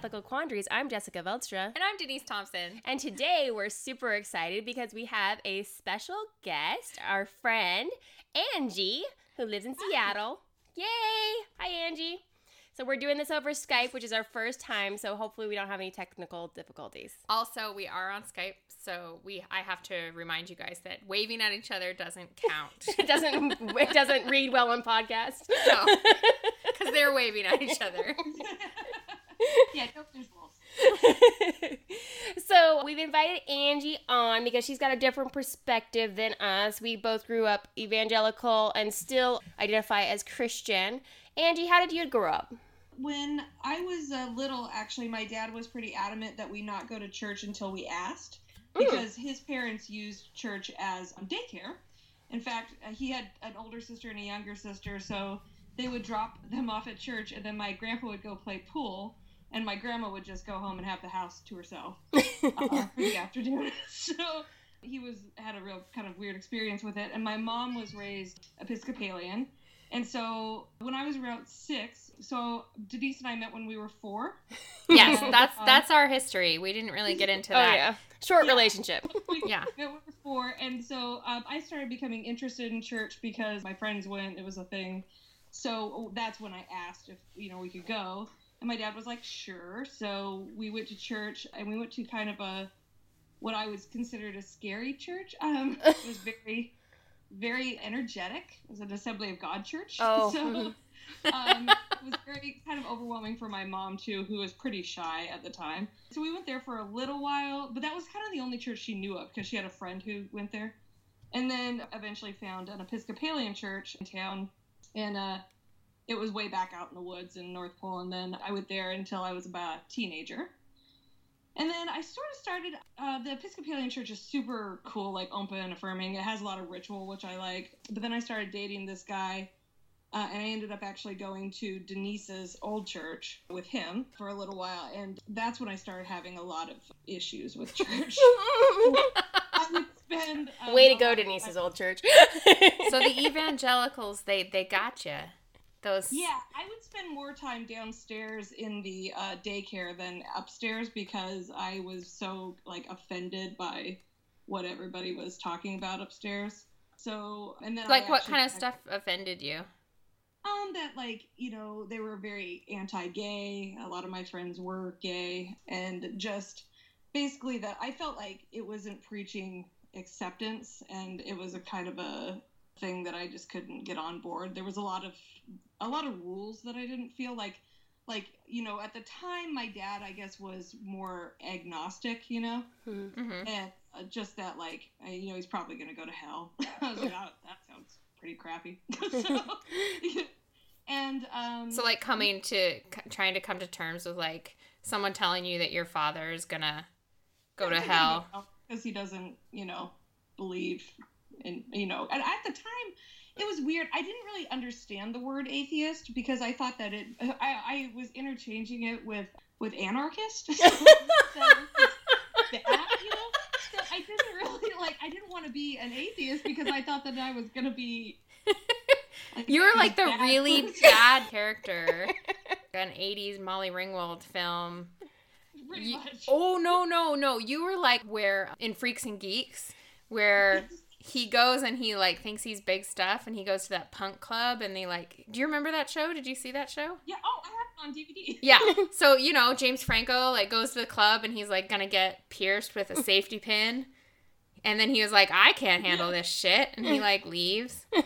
Ethical Quandaries. I'm Jessica Veldstra. And I'm Denise Thompson. And today we're super excited because we have a special guest, our friend Angie, who lives in Seattle. Yay! Hi, Angie. So we're doing this over Skype, which is our first time, so hopefully we don't have any technical difficulties. Also, we are on Skype, so we I have to remind you guys that waving at each other doesn't count. it doesn't it doesn't read well on podcast. No. Cuz they're waving at each other. yeah, visuals. so we've invited Angie on because she's got a different perspective than us. We both grew up evangelical and still identify as Christian. Angie, how did you grow up? when I was uh, little, actually, my dad was pretty adamant that we not go to church until we asked because mm. his parents used church as um, daycare. In fact, uh, he had an older sister and a younger sister, so they would drop them off at church, and then my grandpa would go play pool, and my grandma would just go home and have the house to herself uh, for the afternoon. so he was had a real kind of weird experience with it, and my mom was raised Episcopalian. And so when I was around six, so Denise and I met when we were four. Yes, that's um, that's our history. We didn't really get into that. Oh, yeah. Short yeah. relationship. yeah. We were four, and so um, I started becoming interested in church because my friends went. It was a thing. So oh, that's when I asked if you know we could go, and my dad was like, "Sure." So we went to church, and we went to kind of a what I was considered a scary church. Um, it was very very energetic. It was an Assembly of God church. Oh. So um, it was very kind of overwhelming for my mom too, who was pretty shy at the time. So we went there for a little while, but that was kind of the only church she knew of because she had a friend who went there. And then eventually found an Episcopalian church in town, and uh, it was way back out in the woods in North Pole. And then I went there until I was about a teenager. And then I sort of started. Uh, the Episcopalian Church is super cool, like open and affirming. It has a lot of ritual, which I like. But then I started dating this guy, uh, and I ended up actually going to Denise's old church with him for a little while, and that's when I started having a lot of issues with church. spend, um, Way to go, Denise's old church. so the evangelicals, they they got you. Those. Yeah, I would spend more time downstairs in the uh, daycare than upstairs because I was so like offended by what everybody was talking about upstairs. So, and then like what kind of stuff offended you? Um, that like you know they were very anti-gay. A lot of my friends were gay, and just basically that I felt like it wasn't preaching acceptance, and it was a kind of a thing that I just couldn't get on board. There was a lot of a lot of rules that I didn't feel like like you know at the time my dad I guess was more agnostic, you know, mm-hmm. and uh, just that like I, you know he's probably gonna go to hell. I was like oh, that sounds pretty crappy. so, and um, so like coming to trying to come to terms with like someone telling you that your father is gonna go to hell because he doesn't you know believe in you know and at the time it was weird. I didn't really understand the word atheist because i thought that it i, I was interchanging it with with anarchist. So, that, you know? So i didn't really like i didn't want to be an atheist because i thought that i was gonna be like, you were like the bad really person. bad character. An 80s molly ringwald film. You, oh no no no. You were like where in freaks and geeks where he goes and he like thinks he's big stuff and he goes to that punk club and they like do you remember that show? Did you see that show? Yeah oh i have it on dvd yeah so you know james franco like goes to the club and he's like gonna get pierced with a safety pin. And then he was like i can't handle this shit. And he like leaves.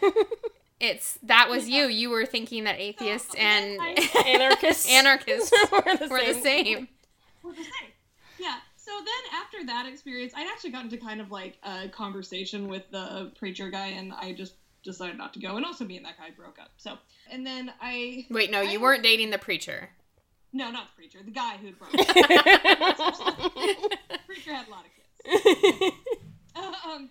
It's that was you. You were thinking that atheists and anarchists. Anarchists were the were same. the same. We're the same. Yeah so then after that experience, I'd actually gotten to kind of like a conversation with the preacher guy, and I just decided not to go. And also, me and that guy broke up. So, and then I wait. No, you weren't dating the preacher. No, not the preacher. The guy who broke up. preacher had a lot of kids. um,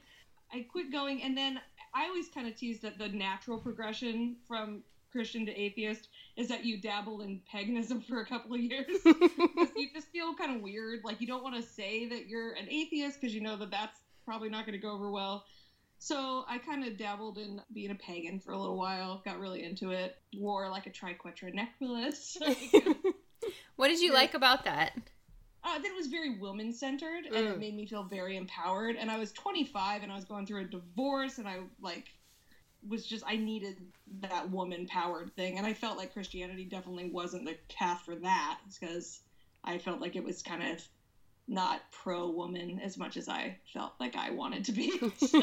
I quit going, and then I always kind of teased that the natural progression from Christian to atheist is that you dabbled in paganism for a couple of years. you just feel kind of weird. Like you don't want to say that you're an atheist because you know that that's probably not going to go over well. So I kind of dabbled in being a pagan for a little while, got really into it, wore like a triquetra necklace. What did you like about that? uh, that it was very woman centered and Mm. it made me feel very empowered. And I was 25 and I was going through a divorce and I like was just I needed that woman powered thing. And I felt like Christianity definitely wasn't the path for that because I felt like it was kind of not pro woman as much as I felt like I wanted to be. so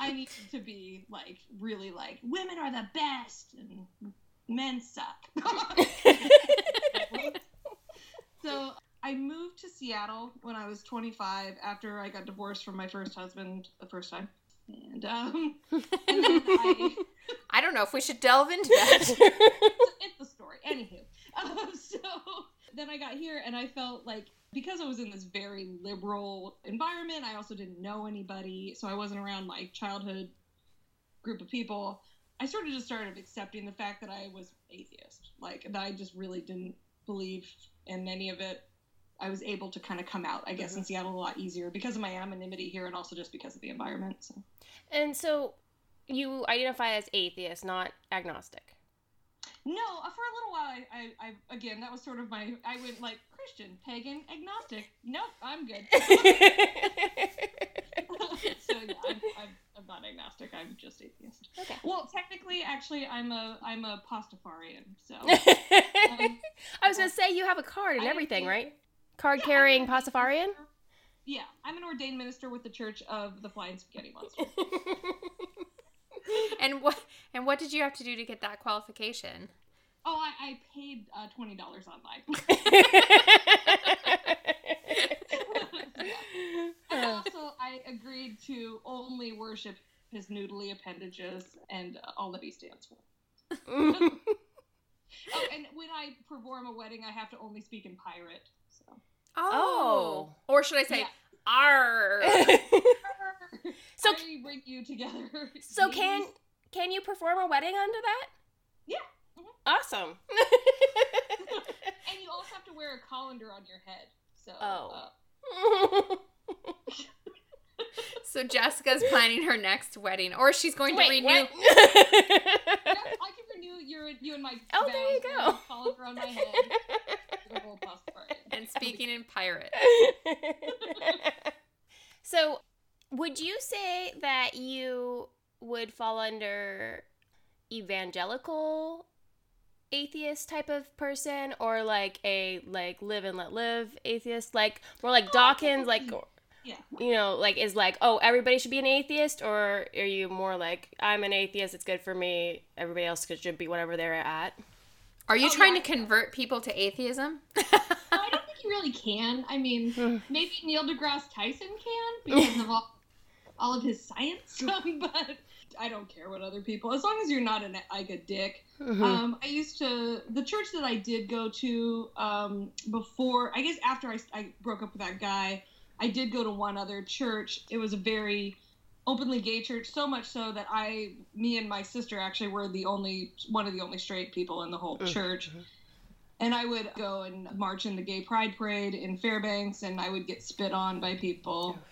I needed to be like really like women are the best and men suck. so I moved to Seattle when I was 25 after I got divorced from my first husband the first time. And um and I I don't know if we should delve into that. it's the story. Anywho, um, so then I got here and I felt like because I was in this very liberal environment, I also didn't know anybody, so I wasn't around my childhood group of people. I sort of just started accepting the fact that I was atheist, like that I just really didn't believe in any of it. I was able to kind of come out, I guess, in uh-huh. Seattle a lot easier because of my anonymity here, and also just because of the environment. So. and so you identify as atheist, not agnostic. No, uh, for a little while, I, I, I, again, that was sort of my, I went like Christian, pagan, agnostic. Nope, I'm good. so yeah, I'm, I'm, I'm not agnostic. I'm just atheist. Okay. Well, technically, actually, I'm a, I'm a Pastafarian. So um, I was gonna uh, say you have a card and I everything, right? Card carrying Pastafarian. Yeah, I'm an ordained minister with the Church of the Flying Spaghetti Monster. and what and what did you have to do to get that qualification? Oh, I, I paid uh, twenty dollars online. And also, I agreed to only worship his noodly appendages and uh, all that he stands for. Oh, and when I perform a wedding, I have to only speak in pirate. So. Oh. Or should I say Yeah. R? So- I bring you together. so Ladies. can can you perform a wedding under that? Yeah. Awesome. and you also have to wear a colander on your head. So. Oh. uh, So Jessica's planning her next wedding, or she's going to renew. what? yeah, I can renew your, you and my. Oh, there you go. Colander on my head. The whole Pastafarian. and speaking in pirate. so, would you say that you would fall under evangelical atheist type of person or like a like live and let live atheist like more like Dawkins like Yeah. you know like is like oh everybody should be an atheist or are you more like I'm an atheist it's good for me everybody else could- should be whatever they're at Are you Oh, trying yeah. to convert people to atheism? I don't think you really can. I mean, maybe Neil deGrasse Tyson can because of all, all of his science, but I don't care what other people. As long as you're not an, like a dick. Mm-hmm. Um, I used to the church that I did go to um, before. I guess after I, I broke up with that guy, I did go to one other church. It was a very openly gay church, so much so that I, me and my sister actually were the only one of the only straight people in the whole church. And I would go and march in the gay pride parade in Fairbanks, and I would get spit on by people. Oh.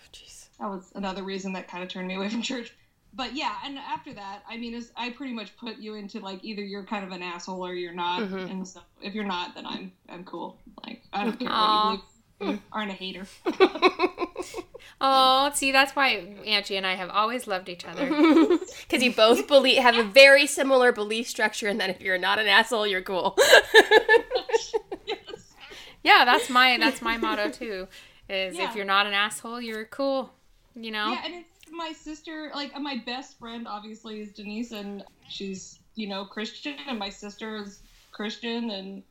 That was another reason that kind of turned me away from church. But yeah, and after that, I mean, is I pretty much put you into like either you're kind of an asshole or you're not, Mhm. and so if you're not, then I'm I'm cool. Like I don't care Aw. what you believe. You aren't a hater. Oh, see, that's why Angie and I have always loved each other. Because you both believe have a very similar belief structure, and that if you're not an asshole, you're cool. yes. Yeah, that's my that's my motto too. Is Yeah. if you're not an asshole, you're cool. You know. Yeah, and it's my sister. Like my best friend, obviously, is Denise, and she's you know Christian, and my sister is Christian, and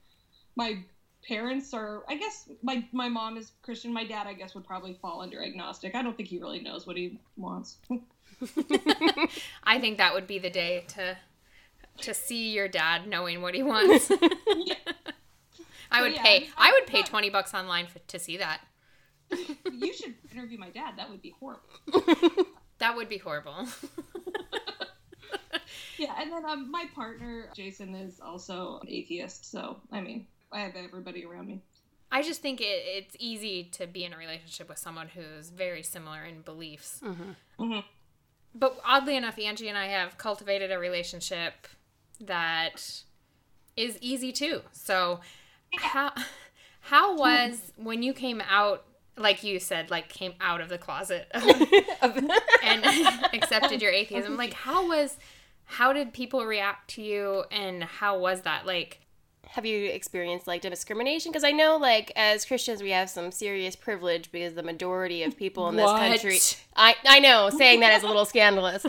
my parents are. I guess my my mom is Christian. My dad, I guess, would probably fall under agnostic. I don't think he really knows what he wants. I think that would be the day to to see your dad knowing what he wants. Yeah. I would yeah, pay. I mean, I would I- pay twenty bucks online for, to see that. you should interview my dad. That would be horrible. That would be horrible. Yeah, and then um, my partner Jason is also an atheist. So I mean, I have everybody around me. I just think it, it's easy to be in a relationship with someone who's very similar in beliefs. Mhm. But oddly enough, Angie and I have cultivated a relationship that is easy too. So, how How was when you came out, like you said, like came out of the closet and accepted your atheism? Like, how was, how did people react to you, and how was that? Like, have you experienced like discrimination? Because I know, like, as Christians, we have some serious privilege because the majority of people in this What? country. I I know saying that is a little scandalous,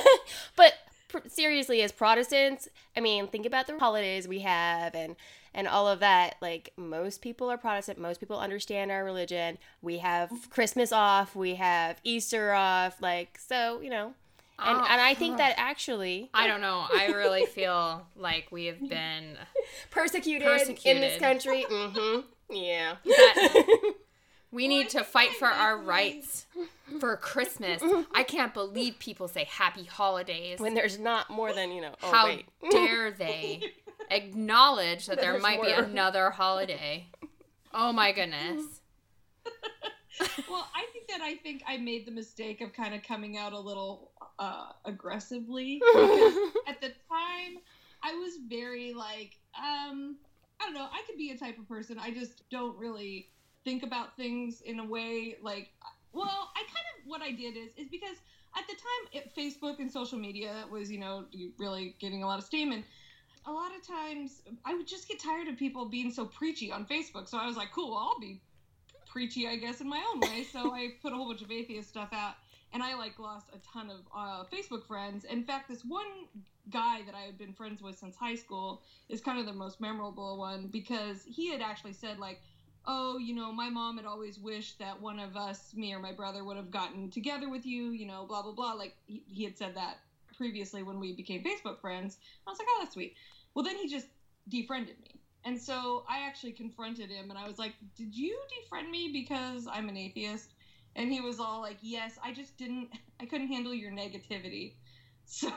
but pr- seriously, as Protestants, I mean, think about the holidays we have and and all of that. Like, most people are Protestant. Most people understand our religion. We have mm. Christmas off. We have Easter off. Like, so you know. And, Oh, and I think that actually I don't know. I really feel like we have been persecuted, in this country. Mm-hmm. Yeah. that we need to fight for our rights for Christmas. I can't believe people say happy holidays. when there's not more than you know. Oh How wait. dare they acknowledge that there might be another holiday? Oh my goodness. Well, I think that I think I made the mistake of kind of coming out a little uh, aggressively. because at the time, I was very like, um, I don't know. I could be a type of person. I just don't really think about things in a way like. Well, I kind of what I did is is because at the time, it, Facebook and social media was you know really getting a lot of steam and. A lot of times, I would just get tired of people being so preachy on Facebook. So I was like, "Cool, I'll be preachy, I guess, in my own way." So I put a whole bunch of atheist stuff out, and I like lost a ton of uh, Facebook friends. In fact, this one guy that I had been friends with since high school is kind of the most memorable one because he had actually said like, "Oh, you know, my mom had always wished that one of us, me or my brother, would have gotten together with you." You know, blah blah blah. Like he, he had said that previously when we became Facebook friends. I was like, "Oh, that's sweet." Well, then he just defriended me. And so I actually confronted him and I was like, Did you defriend me because I'm an atheist? And he was all like, Yes, I just didn't, I couldn't handle your negativity. So,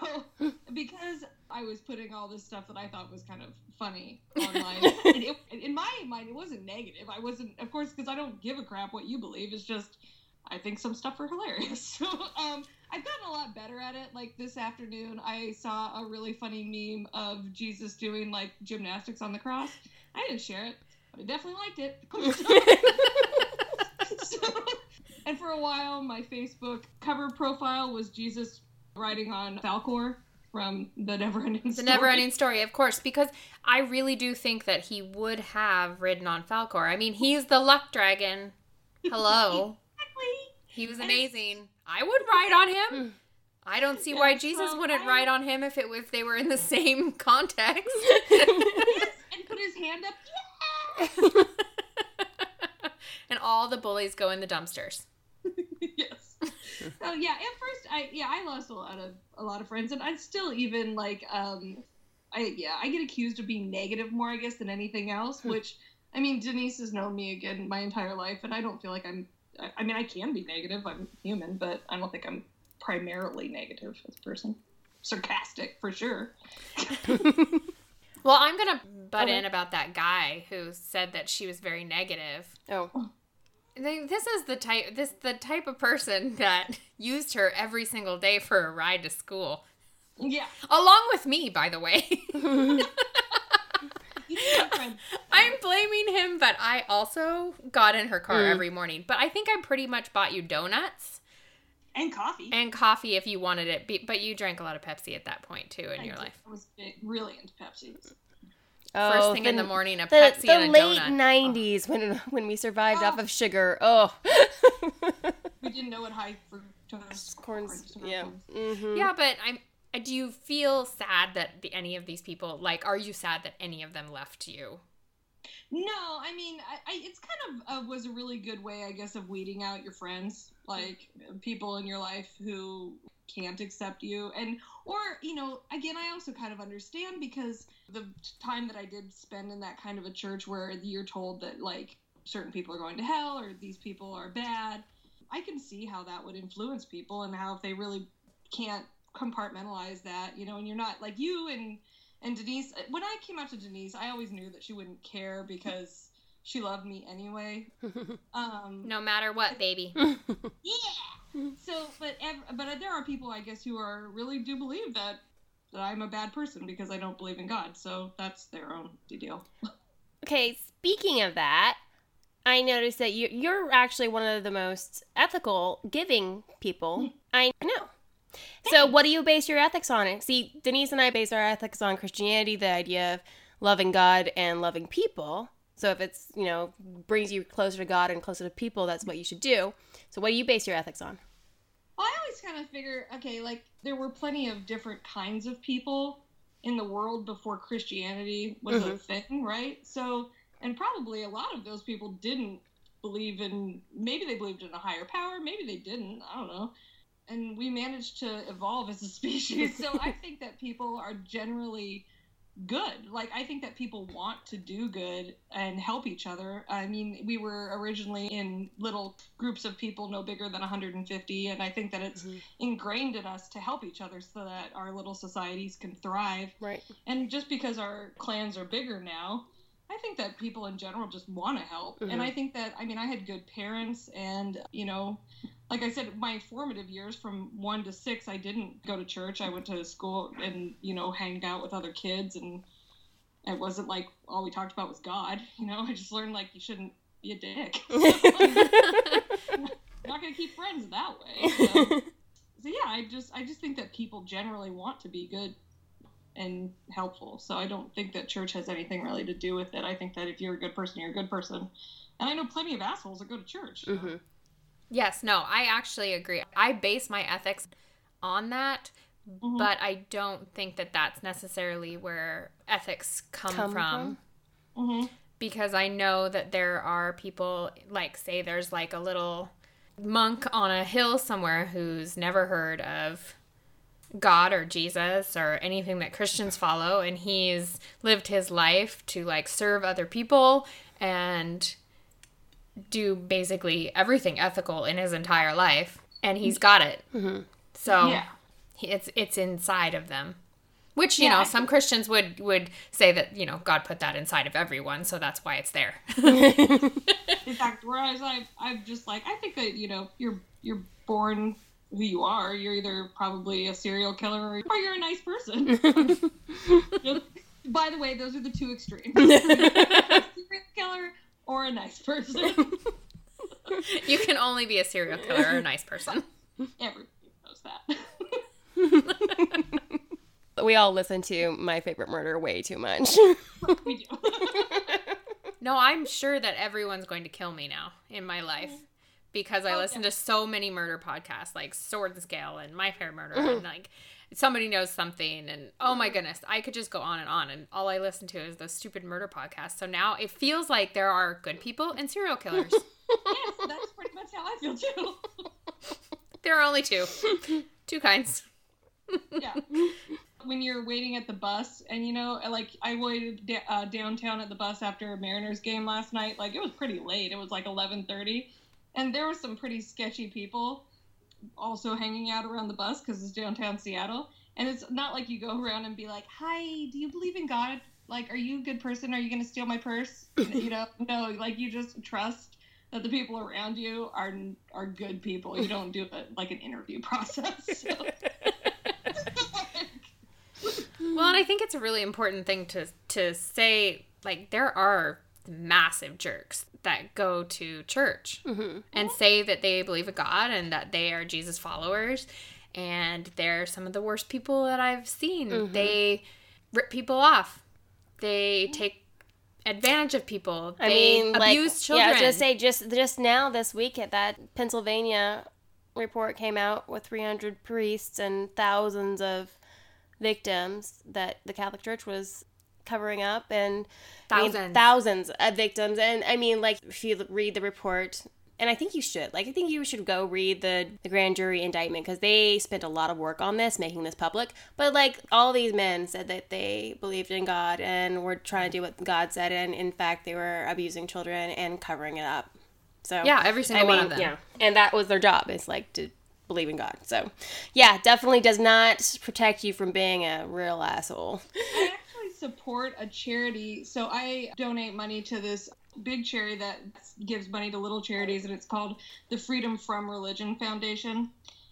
because I was putting all this stuff that I thought was kind of funny online, and it, in my mind, it wasn't negative. I wasn't, of course, because I don't give a crap what you believe. It's just, I think some stuff are hilarious. So, um, I've gotten a lot better at it. Like this afternoon, I saw a really funny meme of Jesus doing like gymnastics on the cross. I didn't share it, but I definitely liked it. so, and for a while, my Facebook cover profile was Jesus riding on Falkor from the Neverending The Story. never ending story, of course, because I really do think that he would have ridden on Falkor. I mean, he's the luck dragon. Hello. Exactly. He was amazing. I would ride on him. I don't see why Jesus wouldn't I- ride on him if it if they were in the same context. Yes, and put his hand up. Yes And all the bullies go in the dumpsters. yes. So yeah, at first I yeah I lost a lot of a lot of friends, and I still even like um I yeah I get accused of being negative more I guess than anything else. Which I mean Denise has known me again my entire life, and I don't feel like I'm. I, I mean I can be negative. I'm human, but I don't think I'm primarily negative as a person. Sarcastic for sure. Well, I'm gonna butt Okay. in about that guy who said that she was very negative. oh. This is the type this the type of person that used her every single day for a ride to school. Yeah. Along with me, by the way. You need a friend. I'm blaming him, but I also got in her car Mm. every morning. But I think I pretty much bought you donuts and coffee. and coffee if you wanted it. But you drank a lot of Pepsi at that point too in I your did- life. I was big- really into Pepsi. First Oh, thing in the the- morning, a The, Pepsi the and a late donut. '90s when when we survived Oh. off of sugar. Oh, We didn't know what high fructose corns. corn Yeah. was. hmm Yeah, but I'm. Uh, Do you feel sad that the, any of these people like? Are you sad that any of them left you? No, I mean, I, I it's kind of uh, was a really good way, I guess, of weeding out your friends, like people in your life who can't accept you, and or you know, again, I also kind of understand because the time that I did spend in that kind of a church where you're told that like certain people are going to hell or these people are bad, I can see how that would influence people and how if they really can't compartmentalize that, you know, and you're not like you and and Denise, when I came out to Denise, I always knew that she wouldn't care because she loved me anyway. Um, No matter what, baby. yeah. So, but ev- but there are people, I guess, who are really do believe that that I'm a bad person because I don't believe in God. So that's their own deal. Okay, speaking of that, I noticed that you you're actually one of the most ethical giving people I know. So, what do you base your ethics on? See, Denise and I base our ethics on Christianity, the idea of loving God and loving people. So, if it's, you know, brings you closer to God and closer to people, that's what you should do. So, what do you base your ethics on? Well, I always kind of figure, okay, like there were plenty of different kinds of people in the world before Christianity was a Mhm. thing, right? So, and probably a lot of those people didn't believe in, maybe they believed in a higher power, maybe they didn't, I don't know. And we managed to evolve as a species. So I think that people are generally good. Like, I think that people want to do good and help each other. I mean, we were originally in little groups of people no bigger than 150, and I think that it's Mhm. ingrained in us to help each other so that our little societies can thrive. Right. And just because our clans are bigger now, I think that people in general just want to help. Mhm. And I think that, I mean, I had good parents, and, you know, like I said, my formative years from one to six, I didn't go to church. I went to school and, you know, hanged out with other kids. And it wasn't like all we talked about was God. You know, I just learned, like, you shouldn't be a dick. Not going to keep friends that way. So so yeah, I just I just think that people generally want to be good and helpful. So I don't think that church has anything really to do with it. I think that if you're a good person, you're a good person. And I know plenty of assholes that go to church. hmm Yes, no, I actually agree. I base my ethics on that, Mhm. but I don't think that that's necessarily where ethics come, Come from. Mhm. because I know that there are people like say there's like a little monk on a hill somewhere who's never heard of God or Jesus or anything that Christians follow and he's lived his life to like serve other people and do basically everything ethical in his entire life and he's got it. hmm So Yeah. it's it's inside of them. Which, you Yeah, know, I some Christians would would say that, you know, God put that inside of everyone, so that's why it's there. In fact, whereas I I'm just like I think that you know you're you're born who you are. You're either probably a serial killer or, or you're a nice person. By the way, those are the two extremes: serial killer or a nice person. you can only be a serial killer or a nice person. Everybody knows that. we all listen to My Favorite Murder way too much. we do. No, I'm sure that everyone's going to kill me now in my life because I Oh, listen yeah. to so many murder podcasts like Sword and Scale and My Fair Murder mm-hmm. and like somebody knows something and oh my goodness, I could just go on and on and all I listen to is those stupid murder podcasts. So now it feels like there are good people and serial killers. yes, that's pretty much how I feel too. there are only two. Two kinds. yeah. When you're waiting at the bus, and you know, like I waited da- uh, downtown at the bus after a Mariners game last night. Like it was pretty late. It was like 11:30, and there were some pretty sketchy people also hanging out around the bus because it's downtown Seattle. And it's not like you go around and be like, "Hi, do you believe in God? Like, are you a good person? Are you gonna steal my purse?" you know, no. Like you just trust that the people around you are are good people. You don't do it like an interview process. So. Well, and I think it's a really important thing to to say like there are massive jerks that go to church hmm and say that they believe in God and that they are Jesus followers and they're some of the worst people that I've seen. Mhm. They rip people off. They take advantage of people. They I mean, like, abuse children. yeah, I was gonna say just just now this week at that Pennsylvania report came out with 300 priests and thousands of victims that the Catholic Church was covering up, and I mean, Thousands. thousands of victims. And I mean, like if you read the report. And I think you should. Like, I think you should go read the, the grand jury indictment because they spent a lot of work on this, making this public. But, like, all these men said that they believed in God and were trying to do what God said. And in fact, they were abusing children and covering it up. So, yeah, every I single mean, one of them. yeah. And that was their job, is like to believe in God. So, yeah, definitely does not protect you from being a real asshole. Support a charity. So I donate money to this big charity that gives money to little charities, and it's called the Freedom from Religion Foundation.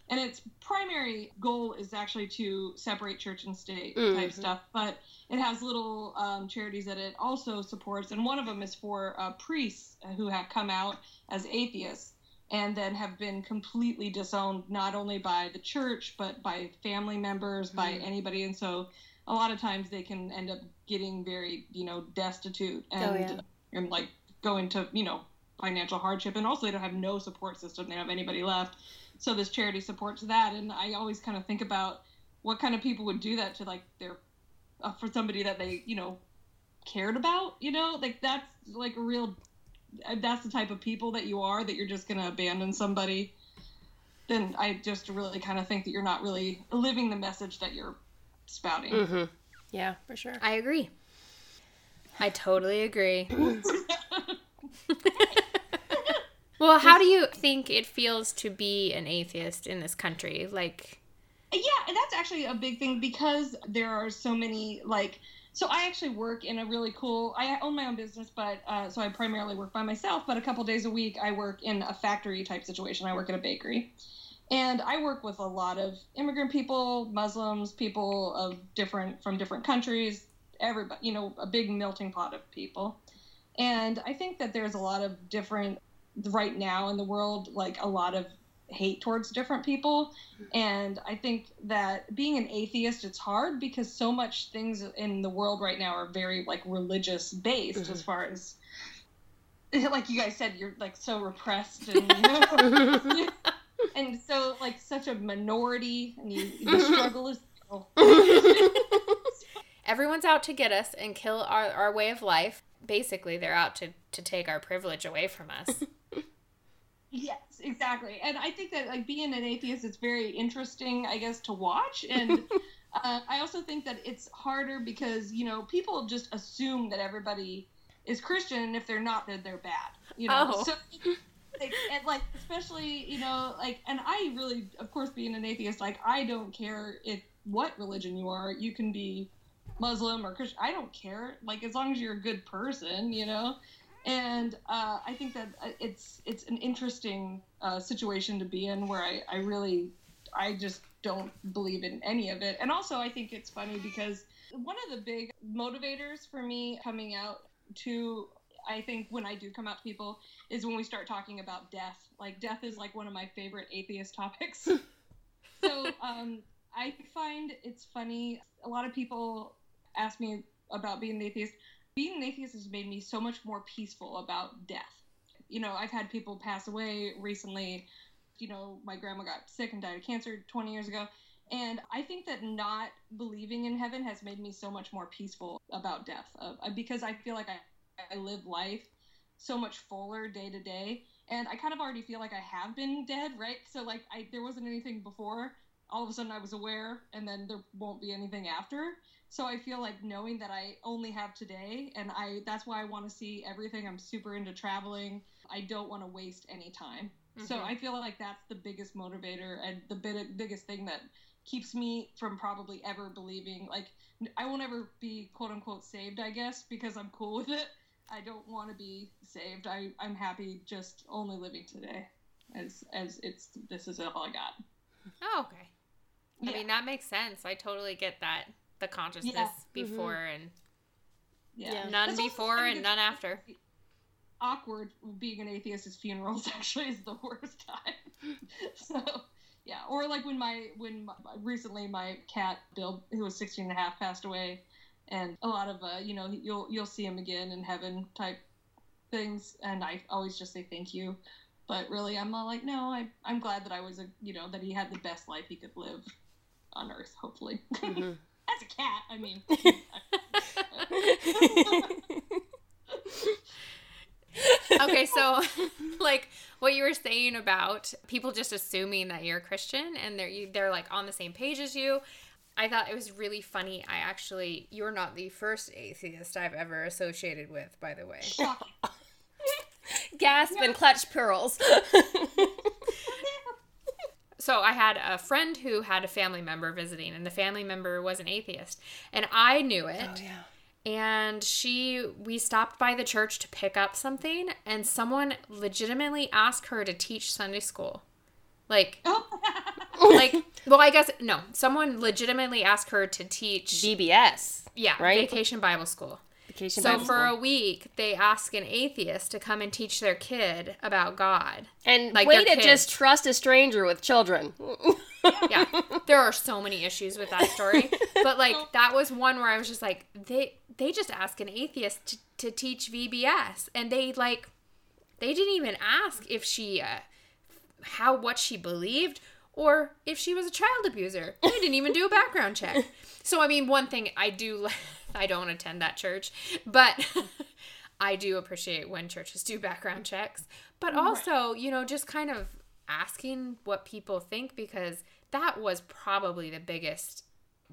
and its primary goal is actually to separate church and state Mhm. type stuff. But it has little um, charities that it also supports, and one of them is for uh, priests who have come out as atheists and then have been completely disowned not only by the church but by family members, by Mhm. anybody, and so a lot of times they can end up getting very you know destitute and, Oh, yeah. and like go into you know financial hardship. And also they don't have no support system. They don't have anybody left. So this charity supports that. And i always kind of think about what kind of people would do that to like their uh, for somebody that they you know cared about you know? Like that's like a real uh, that's the type of people that you are that you're just gonna abandon somebody. Then i just really kind of think that you're not really living the message that you're spouting Mm-hmm. Yeah, for sure. I agree. I totally agree. well, how do you think it feels to be an atheist in this country? Like, Yeah, and that's actually a big thing because there are so many like. So I actually work in a really cool. I own my own business, but uh, so I primarily work by myself. But a couple days a week, I work in a factory type situation. I work at a bakery, and I work with a lot of immigrant people, Muslims, people of different from different countries. Everybody, you know, a big melting pot of people. And I think that there's a lot of different right now in the world, like a lot of hate towards different people and i think that being an atheist it's hard because so much things in the world right now are very like religious based Mhm. as far as like you guys said you're like so repressed and you know, and so like such a minority and you the struggle is everyone's out to get us and kill our, our way of life. Basically, they're out to, to take our privilege away from us. Yes, exactly. And I think that like being an atheist is very interesting, I guess, to watch. And uh, I also think that it's harder because you know people just assume that everybody is Christian, and if they're not, then they're bad. You know, Oh. so like, and like especially you know like, and I really, of course, being an atheist, like I don't care if what religion you are, you can be Muslim or Christian. I don't care. Like as long as you're a good person, you know and uh, I think that uh, it's it's an interesting uh, situation to be in where I, I really I just don't believe in any of it and also I think it's funny because one of the big motivators for me coming out to I think when I do come out to people is when we start talking about death like death is like one of my favorite atheist topics so um, I find it's funny a lot of people ask me about being an atheist being an atheist has made me so much more peaceful about death. You know, I've had people pass away recently. You know, my grandma got sick and died of cancer 20 years ago. And I think that not believing in heaven has made me so much more peaceful about death uh, because I feel like I, I live life so much fuller day to day. And I kind of already feel like I have been dead, right? So, like, I, there wasn't anything before. All of a sudden, I was aware, and then there won't be anything after so i feel like knowing that i only have today and i that's why i want to see everything i'm super into traveling i don't want to waste any time so Mhm. i feel like that's the biggest motivator and the bit, biggest thing that keeps me from probably ever believing like i won't ever be quote unquote saved i guess because i'm cool with it i don't want to be saved I, i'm happy just only living today as as it's this is all i got oh, okay. I mean, that makes sense. I totally get that. The consciousness Yeah. Mm-hmm. before and yeah, Yeah. none That's before funny and none after. awkward being an atheist is funerals actually is the worst time so yeah or like when my when my, recently my cat bill who was 16 and a half passed away and a lot of uh you know you'll you'll see him again in heaven type things and i always just say thank you but really i'm all like no I, i'm glad that i was a you know that he had the best life he could live on earth hopefully Mhm. as a cat i mean okay, so like what you were saying about people just assuming that you're a Christian and they're you- they're like on the same page as you. I thought it was really funny. I actually you're not the first atheist I've ever associated with, by the way. Gasp and clutch pearls. So I had a friend who had a family member visiting and the family member was an atheist and I knew it. oh yeah. and she we stopped by the church to pick up something and someone legitimately asked her to teach sunday school like oh like, well, I guess no. Someone legitimately asked her to teach. VBS, yeah, right? vacation Bible school. vacation. So Bible for School. a week, they ask an atheist to come and teach their kid about God. and like way to kids. just trust a stranger with children. Yeah, there are so many issues with that story, but like that was one where I was just like, they they just ask an atheist to, to teach VBS, and they like they didn't even ask if she uh, how what she believed or if she was a child abuser. They didn't even do a background check. So I mean, one thing I do I don't attend that church, but I do appreciate when churches do background checks. But also, you know, just kind of asking what people think because that was probably the biggest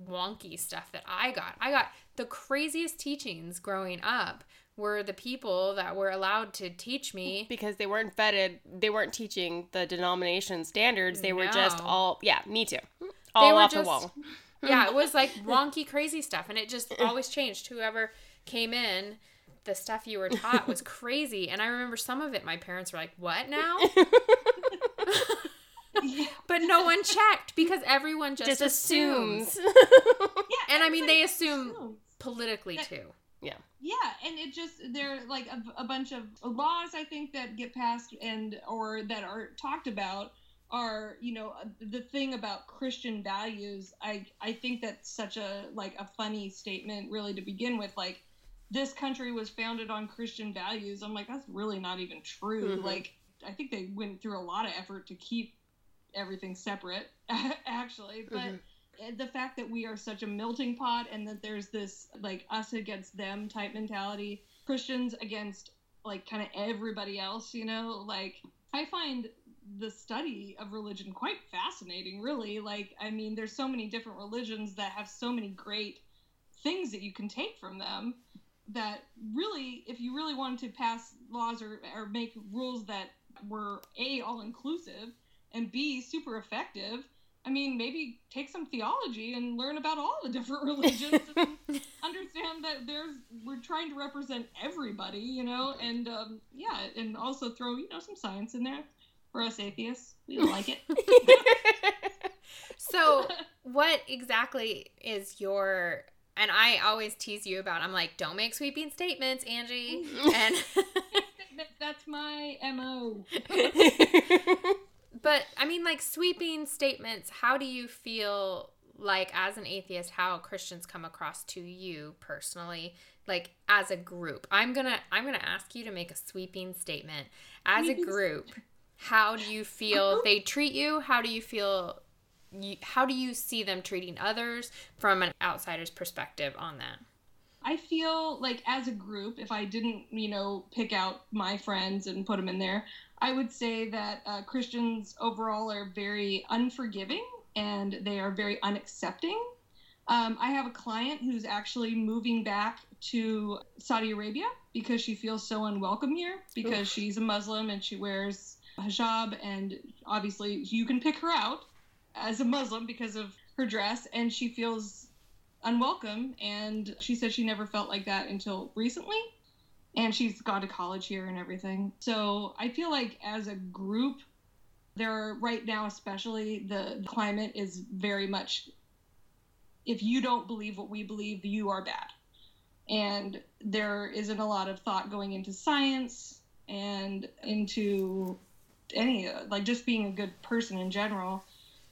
wonky stuff that I got. I got the craziest teachings growing up were the people that were allowed to teach me because they weren't vetted. They weren't teaching the denomination standards. They were just all yeah, me too. All were off the just- wall. yeah, it was like wonky, crazy stuff, and it just always changed. Whoever came in, the stuff you were taught was crazy, and I remember some of it. My parents were like, "What now?" But no one checked because everyone just, Just assumes. assumes. Yeah, And I mean, they assume assumes. politically too. Yeah, and it just there are like a, a bunch of laws I think that get passed and or that are talked about are you know the thing about Christian values. I I think that's such a like a funny statement really to begin with. Like this country was founded on Christian values. I'm like that's really not even true. Mhm. Like I think they went through a lot of effort to keep everything separate actually, but Mhm. The fact that we are such a melting pot and that there's this like us against them type mentality christians against like kind of everybody else you know? Like i find the study of religion quite fascinating really. Like i mean there's so many different religions that have so many great things that you can take from them that really if you really wanted to pass laws or, or make rules that were a all inclusive and b super effective I mean, maybe take some theology and learn about all the different religions and understand that there's we're trying to represent everybody, you know, and um, yeah, and also throw you know some science in there for us atheists. We like it. So, what exactly is your and I always tease you about I'm like, don't make sweeping statements, Angie. And That's my mo. But I mean like sweeping statements, how do you feel like as an atheist how Christians come across to you personally? Like as a group. I'm to I'm to ask you to make a sweeping statement. As a group, how do you feel they treat you? How do you feel you, how do you see them treating others from an outsider's perspective on that? I feel like as a group, if I didn't, you know, pick out my friends and put them in there, I would say that uh, Christians overall are very unforgiving and they are very unaccepting. Um, I have a client who's actually moving back to Saudi Arabia because she feels so unwelcome here because Oof. she's a Muslim and she wears hijab, and obviously you can pick her out as a Muslim because of her dress, and she feels unwelcome and she said she never felt like that until recently and she's gone to college here and everything. So i feel like as a group there right now especially the climate is very much if you don't believe what we believe you are bad. And there isn't a lot of thought going into science and into any like just being a good person in general.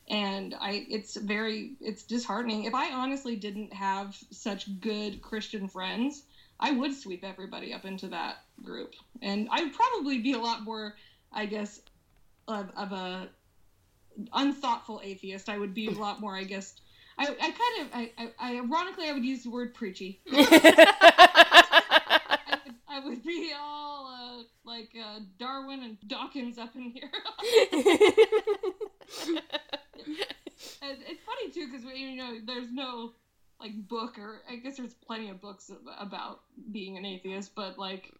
And i it's very it's disheartening. If i honestly didn't have such good christian friends i would sweep everybody up into that group. And i'd probably be a lot more i guess of, of a unthoughtful atheist. I would be a lot more i guess i, I kind of I, I, ironically i would use the word preachy. I would, I would be all uh, like uh, darwin and dawkins up in here. And it's funny too because you know there's no like book or I guess there's plenty of books about being an atheist, but like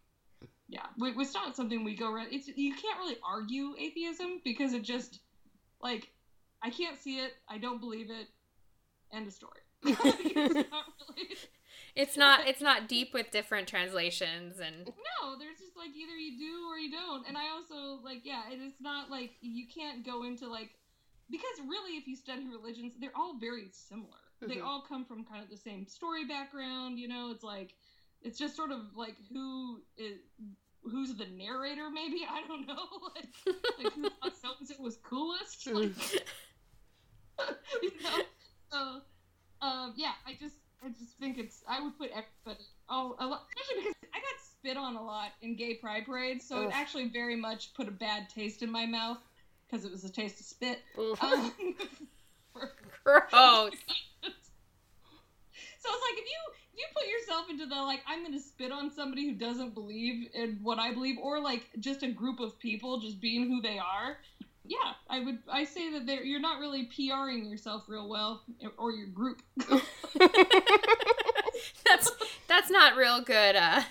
yeah, it's not something we go around. It's you can't really argue atheism because it just like I can't see it, I don't believe it, end of story. it's not really. It's not it's not deep with different translations and No, there's just like either you do or you don't. And I also like yeah, it is not like you can't go into like because really, if you study religions, they're all very similar. They Mhm. all come from kind of the same story background. You know, it's like it's just sort of like who is who's the narrator maybe i don't know like, like who thought so was coolest like, you know so um yeah i just i just think it's i would put everybody oh a lot especially because i got spit on a lot in gay pride parades so Oof. it actually very much put a bad taste in my mouth because it was a taste of spit um, for- Gross. So it's like if you if you put yourself into the like I'm gonna spit on somebody who doesn't believe in what I believe, or like just a group of people just being who they are, yeah, I would I say that they're, you're not really PRing yourself real well or your group. that's that's not real good uh,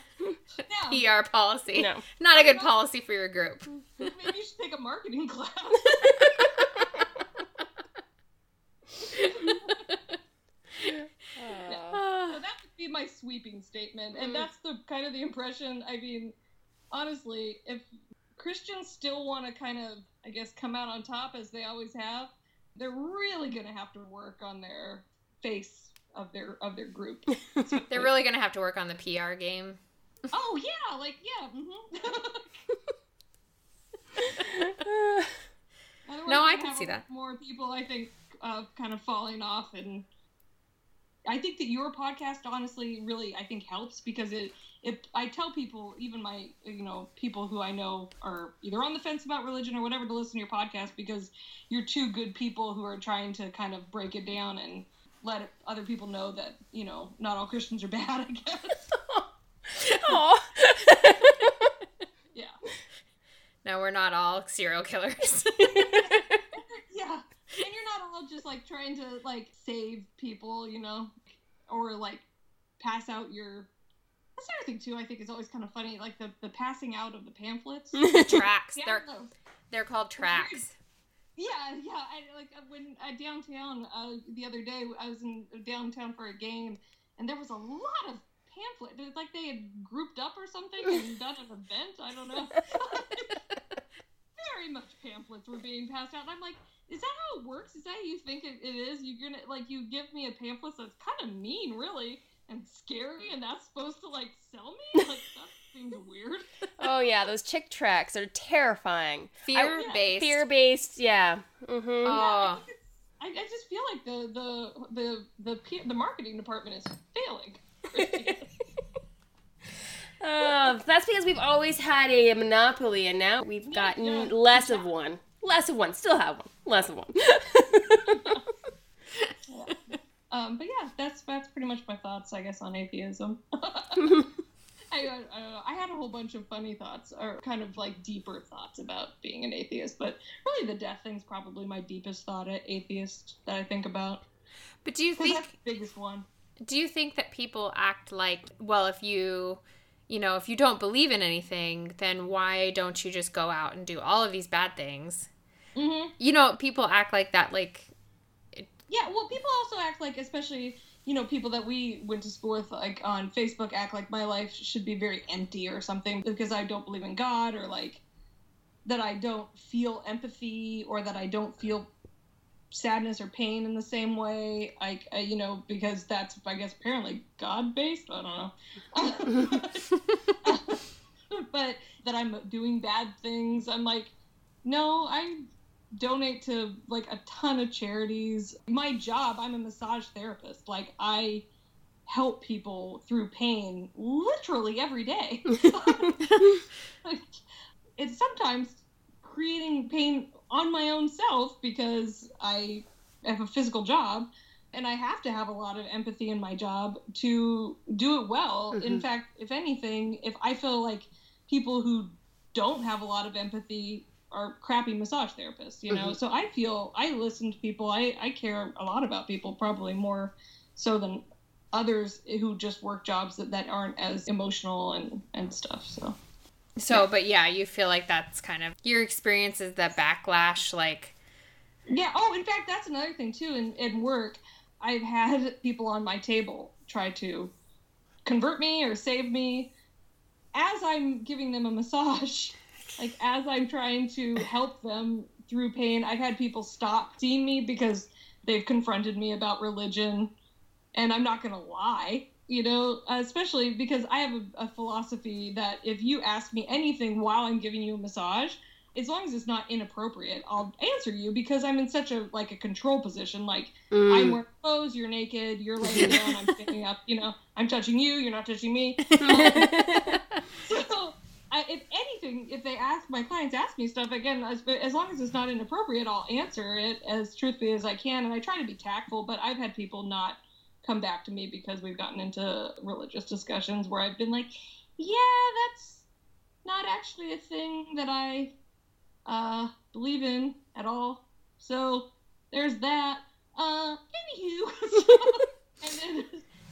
Yeah, PR policy. no. Not a good policy for your group. maybe you should take a marketing class. Uh, So that would be my sweeping statement, and Mm. that's the kind of the impression. I mean, honestly, if Christians still want to kind of, I guess, come out on top as they always have, they're really gonna have to work on their face of their of their group. They're really gonna have to work on the PR game. oh yeah, like yeah. Mm-hmm. No, I can see that. More people, I think, uh, kind of falling off, and I think that your podcast, honestly, really, I think helps because it. It, I tell people, even my, you know, people who I know are either on the fence about religion or whatever, to listen to your podcast because you're two good people who are trying to kind of break it down and let other people know that, you know, not all Christians are bad. I guess. Aw. Yeah. No, we're not all serial killers. Yeah. And you're not all just like trying to like save people, you know, or like pass out your. That's another thing too. I think is always kind of funny, like the the passing out of the pamphlets. tracts. Yeah, They're they're called tracts. yeah, yeah. I, like uh, when uh, downtown uh, the other day, I was in downtown for a game, and there was a lot of pamphlet. It was like they had grouped up or something and done an event. I don't know. Very much pamphlets were being passed out. And I'm like, is that how it works? Is that how you think it, it is? You're gonna like you give me a pamphlet that's kind of mean, really, and scary, and that's supposed to like sell me? Like that seems weird. oh yeah, those Chick tracts are terrifying. Fear based. Fear based, yeah. Mm-hmm. Oh, I, I just feel like the the the the P- the marketing department is failing. Uh, that's because we've always had a monopoly, and now we've Yeah, gotten yeah. less of one. Less of one. Still have one. Less of one. um, but yeah, that's that's pretty much my thoughts, I guess, on atheism. I, I. I had a whole bunch of funny thoughts, or kind of like deeper thoughts about being an atheist. But really, the death thing's probably my deepest thought at atheist that I think about. but do you think that's the biggest one. do you think that people act like well if you you know if you don't believe in anything then why don't you just go out and do all of these bad things hmm you know people act like that like Yeah, well, people also act like, especially you know, people that we went to school with, like on Facebook, act like my life should be very empty or something because I don't believe in God or like that I don't feel empathy or that I don't feel sadness or pain in the same way. Like, uh, you know, because that's I guess apparently God based. I don't know. but that I'm doing bad things. I'm like, no, I donate to like a ton of charities. My job, I'm a massage therapist. Like I help people through pain literally every day. like, it's sometimes creating pain on my own self because I have a physical job and I have to have a lot of empathy in my job to do it well. In Mhm. fact, if anything, if I feel like people who don't have a lot of empathy are crappy massage therapists, you know? Mhm. So I feel I listen to people. I, I care a lot about people, probably more so than others who just work jobs that, that aren't as emotional and, and stuff. So so but yeah you feel like that's kind of your experience is that backlash like Yeah. Oh, in fact, that's another thing too. In in work, I've had people on my table try to convert me or save me as I'm giving them a massage. Like as I'm trying to help them through pain. I've had people stop seeing me because they've confronted me about religion, and I'm not gonna lie, you know, especially because I have a, a philosophy that if you ask me anything while I'm giving you a massage, as long as it's not inappropriate, I'll answer you because I'm in such a like a control position. Like Mm. I'm wearing clothes, you're naked, you're laying down, I'm standing up. You know, I'm touching you, you're not touching me. So, I, if anything, if they ask my clients ask me stuff again, as, as long as it's not inappropriate, I'll answer it as truthfully as I can, and I try to be tactful. But I've had people not come back to me because we've gotten into religious discussions where I've been like, "Yeah, that's not actually a thing that I uh, believe in at all." So there's that. Uh, anywho, and then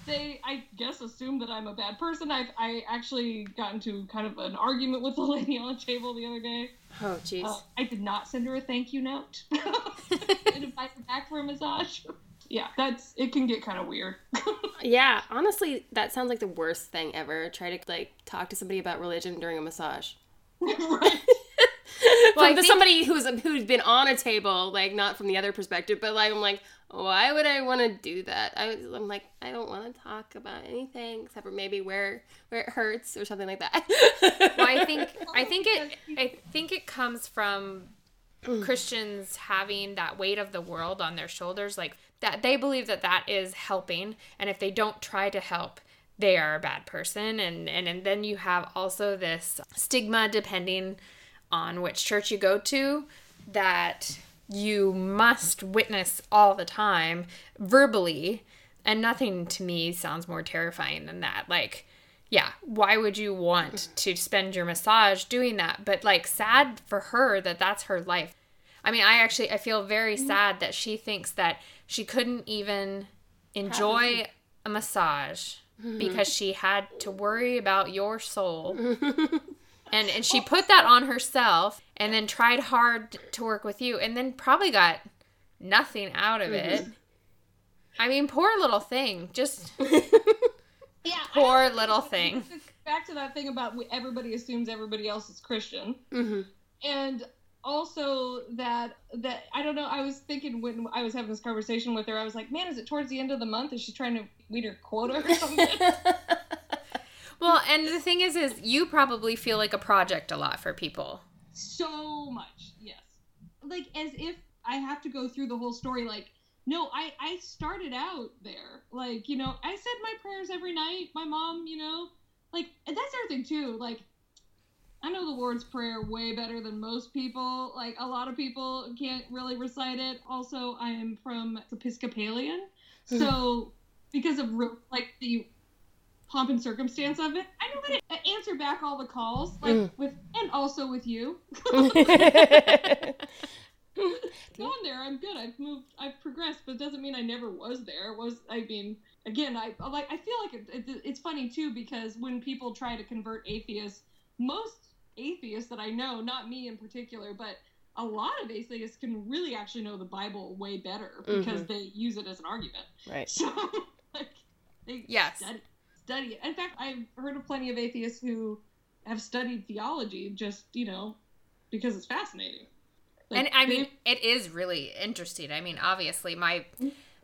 they I guess assume that I'm a bad person. I've I actually got into kind of an argument with the lady on the table the other day. oh, jeez. Uh, I did not send her a thank you note and invite her back for a massage. Yeah, that's it can get kind of weird. yeah, honestly, that sounds like the worst thing ever. Try to like talk to somebody about religion during a massage. right. From I the, think- somebody who's who's been on a table, like not from the other perspective, but like I'm like, why would I want to do that? I, I'm like, I don't want to talk about anything except for maybe where where it hurts or something like that. well, I think I think it I think it comes from Christians having that weight of the world on their shoulders, like that they believe that that is helping, and if they don't try to help, they are a bad person, and and, and then you have also this stigma depending on which church you go to that you must witness all the time verbally. And nothing to me sounds more terrifying than that. Like yeah why would you want to spend your massage doing that? But like sad for her that that's her life. I mean i actually i feel very mm-hmm. sad that she thinks that she couldn't even enjoy a massage mm-hmm. because she had to worry about your soul and and she put that on herself and then tried hard to work with you and then probably got nothing out of it i mean poor little thing just Yeah. Poor also- little thing Back to that thing about everybody assumes everybody else is Christian. hmm and also that that I don't know. I was thinking when I was having this conversation with her, I was like, man, is it towards the end of the month? Is she trying to meet her quota or something? well and the thing is is you probably feel like a project a lot for people so much, yes. Like as if I have to go through the whole story. Like, no, I I started out there. Like, you know, I said my prayers every night. My mom, you know, like and that's our thing too. Like. I know the Lord's Prayer way better than most people. Like a lot of people can't really recite it. Also, I am from Episcopalian, hmm. so because of like the pomp and circumstance of it, I know how to answer back all the calls, like Mm. with and also with you. Gone there. I'm good. I've moved. I've progressed, but it doesn't mean I never was there. It was I mean, again, I I like. I feel like it, it, it's funny too because when people try to convert atheists, most atheists that I know, not me in particular, but a lot of atheists can really actually know the Bible way better because they use it as an argument. right. So like they Yes. study, study it. In fact, I've heard of plenty of atheists who have studied theology just you know because it's fascinating. Like, and i they- mean it is really interesting i mean obviously my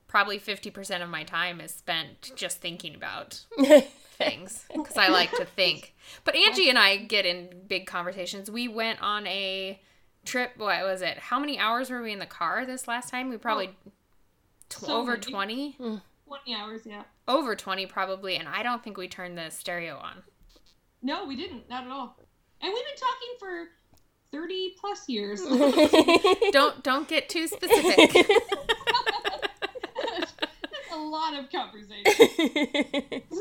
probably 50% of my time is spent just thinking about things because I like to think. But Angie and I get in big conversations. We went on a trip. What was it? How many hours were we in the car this last time? We probably oh, tw- so over many. 20, mm. 20 hours, yeah. Over 20 probably. And I don't think we turned the stereo on. No, we didn't. Not at all. And we've been talking for 30 plus years. Don't don't get too specific. That's a lot of conversation.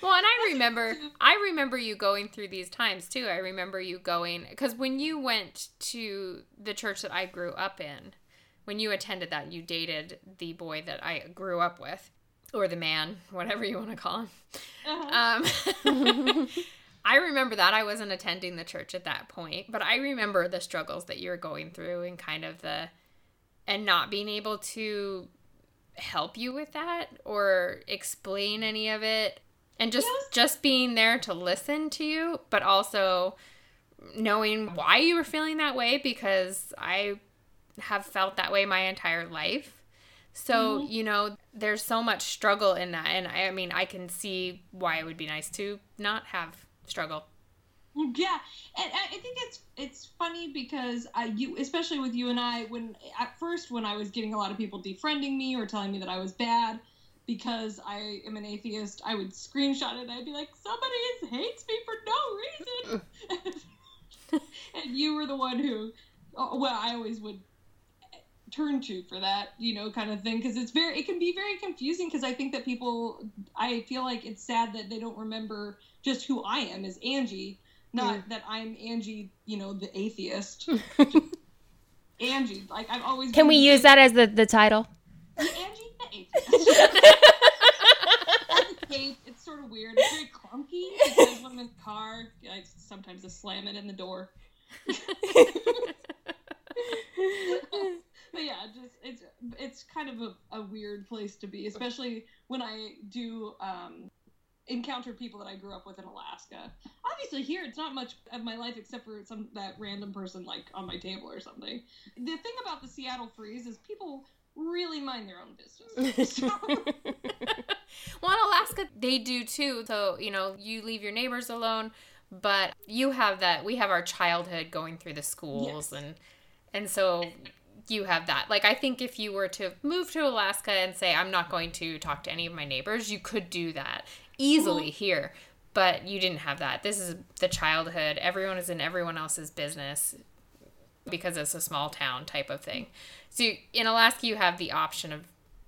Well, and I remember, I remember you going through these times too. I remember you going because when you went to the church that I grew up in, when you attended that, you dated the boy that I grew up with, or the man, whatever you want to call him. Uh-huh. Um, I remember that I wasn't attending the church at that point, but I remember the struggles that you were going through and kind of the and not being able to help you with that or explain any of it and just Yes. just being there to listen to you but also knowing why you were feeling that way because I have felt that way my entire life. So, Mm-hmm. you know, there's so much struggle in that. And I, I mean, I can see why it would be nice to not have struggle. Yeah, and I think it's it's funny because I you especially with you and I when at first when I was getting a lot of people defriending me or telling me that I was bad because I am an atheist, I would screenshot it and I'd be like, somebody hates me for no reason, and you were the one who, oh, well, I always would turn to for that you know kind of thing because it's very it can be very confusing because i think that people i feel like it's sad that they don't remember just who i am as angie not that i'm angie you know the atheist. Angie like i've always Can we use that as the, the title? angie the atheist. It's sort of weird. It's very clunky. Because when the car i sometimes just slam it in the door but yeah, just it's it's kind of a, a weird place to be, especially when I do um, encounter people that I grew up with in Alaska. Obviously, here it's not much of my life except for some that random person like on my table or something. The thing about the Seattle freeze is people really mind their own business. So, Well, in Alaska, they do too. So, you know, you leave your neighbors alone, but you have that. We have our childhood going through the schools, Yes. and and so you have that. Like, I think if you were to move to Alaska and say, I'm not going to talk to any of my neighbors, you could do that easily here. But you didn't have that. This is the childhood. Everyone is in everyone else's business because it's a small town type of thing. So you- in Alaska, you have the option of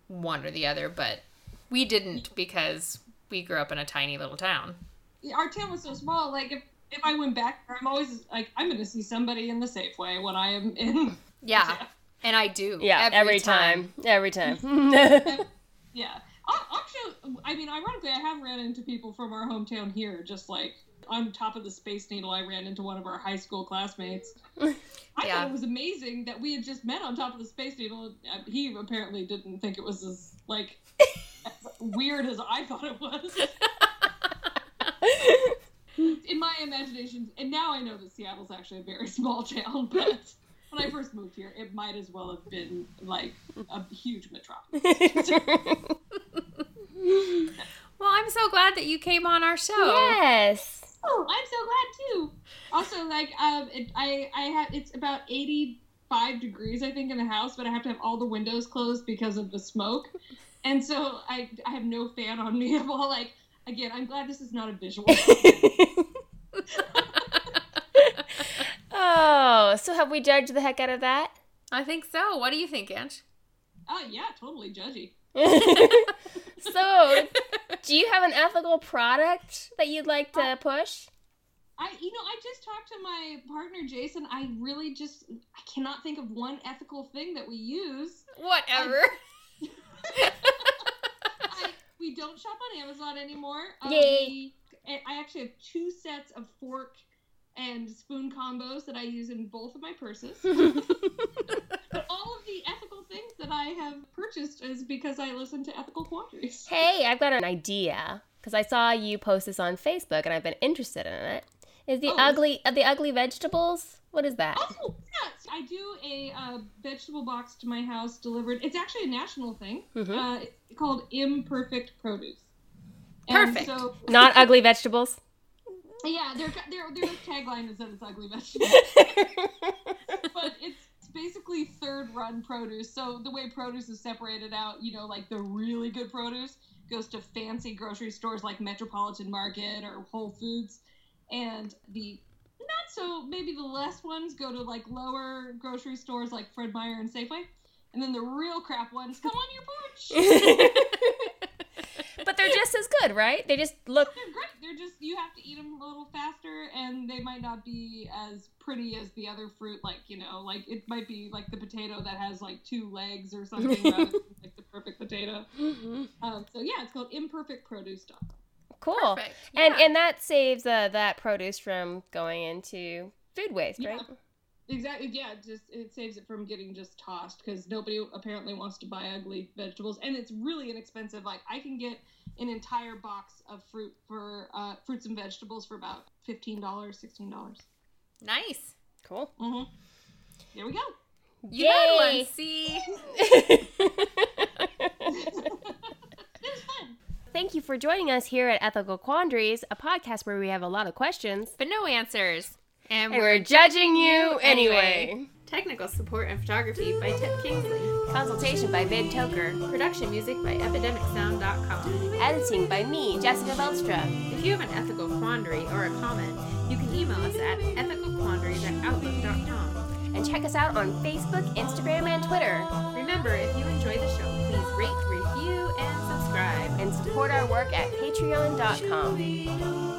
one or the other, but we didn't because we grew up in a tiny little town. our town was so small. Like if if I went back, I'm always like I'm going to see somebody in the Safeway when I am in. Yeah, and I do. Yeah, every, time. Every time. Yeah. Al- Actually, I mean, ironically, I have ran into people from our hometown here, just like on top of the Space Needle. I ran into one of our high school classmates. I Yeah. thought it was amazing that we had just met on top of the Space Needle. Uh, He apparently didn't think it was as like as weird as I thought it was. In my imagination, and now I know that Seattle's actually a very small town, but when I first moved here, it might as well have been like a huge metropolis. Well, I'm so glad that you came on our show. yes. Oh, I'm so glad too. Also, like, um, it, I I have it's about eighty five degrees I think in the house, but I have to have all the windows closed because of the smoke, and so I I have no fan on me. I'm all like, again, I'm glad this is not a visual. so have we judged the heck out of that? I think so. What do you think, Ange? oh yeah, totally judgy. so, do you have an ethical product that you'd like to push? I you know I just talked to my partner Jason. I really just I cannot think of one ethical thing that we use. Whatever. I, we don't shop on Amazon anymore. Um, Yay. we- I actually have two sets of fork and spoon combos that I use in both of my purses. but all of the ethical things that I have purchased is because I listen to ethical quandaries. hey, I've got an idea because I saw you post this on Facebook and I've been interested in it. Is the Oh. ugly uh, the ugly vegetables? What is that? Oh, yes. I do a uh, vegetable box to my house delivered. It's actually a national thing. Mhm. Uh, it's called Imperfect Produce. And Perfect. So, Not ugly vegetables. Yeah, their, their, their tagline is that it's ugly vegetables. but it's basically third run produce. So the way produce is separated out, you know, like the really good produce goes to fancy grocery stores like Metropolitan Market or Whole Foods, and the not so maybe the less ones go to like lower grocery stores like Fred Meyer and Safeway, and then the real crap ones come on your porch. but they're just as good, right? They just look. They're great. They're just you have to eat them a little faster, and they might not be as pretty as the other fruit. Like you know, like it might be like the potato that has like two legs or something, rather than like the perfect potato. Um, so yeah, it's called imperfect produce stuff. Cool. Perfect. And Yeah. and that saves uh, that produce from going into food waste, Yeah. right? Exactly. Yeah, just it saves it from getting just tossed because nobody apparently wants to buy ugly vegetables, and it's really inexpensive. Like I can get an entire box of fruit for uh, fruits and vegetables for about fifteen dollars, sixteen dollars. Nice. Cool. Mm-hmm. There we go. You had one. Yay. See? It was fun. Thank you for joining us here at Ethical Quandaries, a podcast where we have a lot of questions. But no answers. And, And we're judging you anyway. Technical support and photography by Tip Kingsley. Consultation by Vid Toker. Production music by EpidemicSound.com. Editing by me, Jessica Veldstra. If you have an ethical quandary or a comment, you can email us at ethicalquandaries at outlook.com. And check us out on Facebook, Instagram, and Twitter. Remember, if you enjoy the show, please rate, review, and subscribe. And support our work at patreon.com.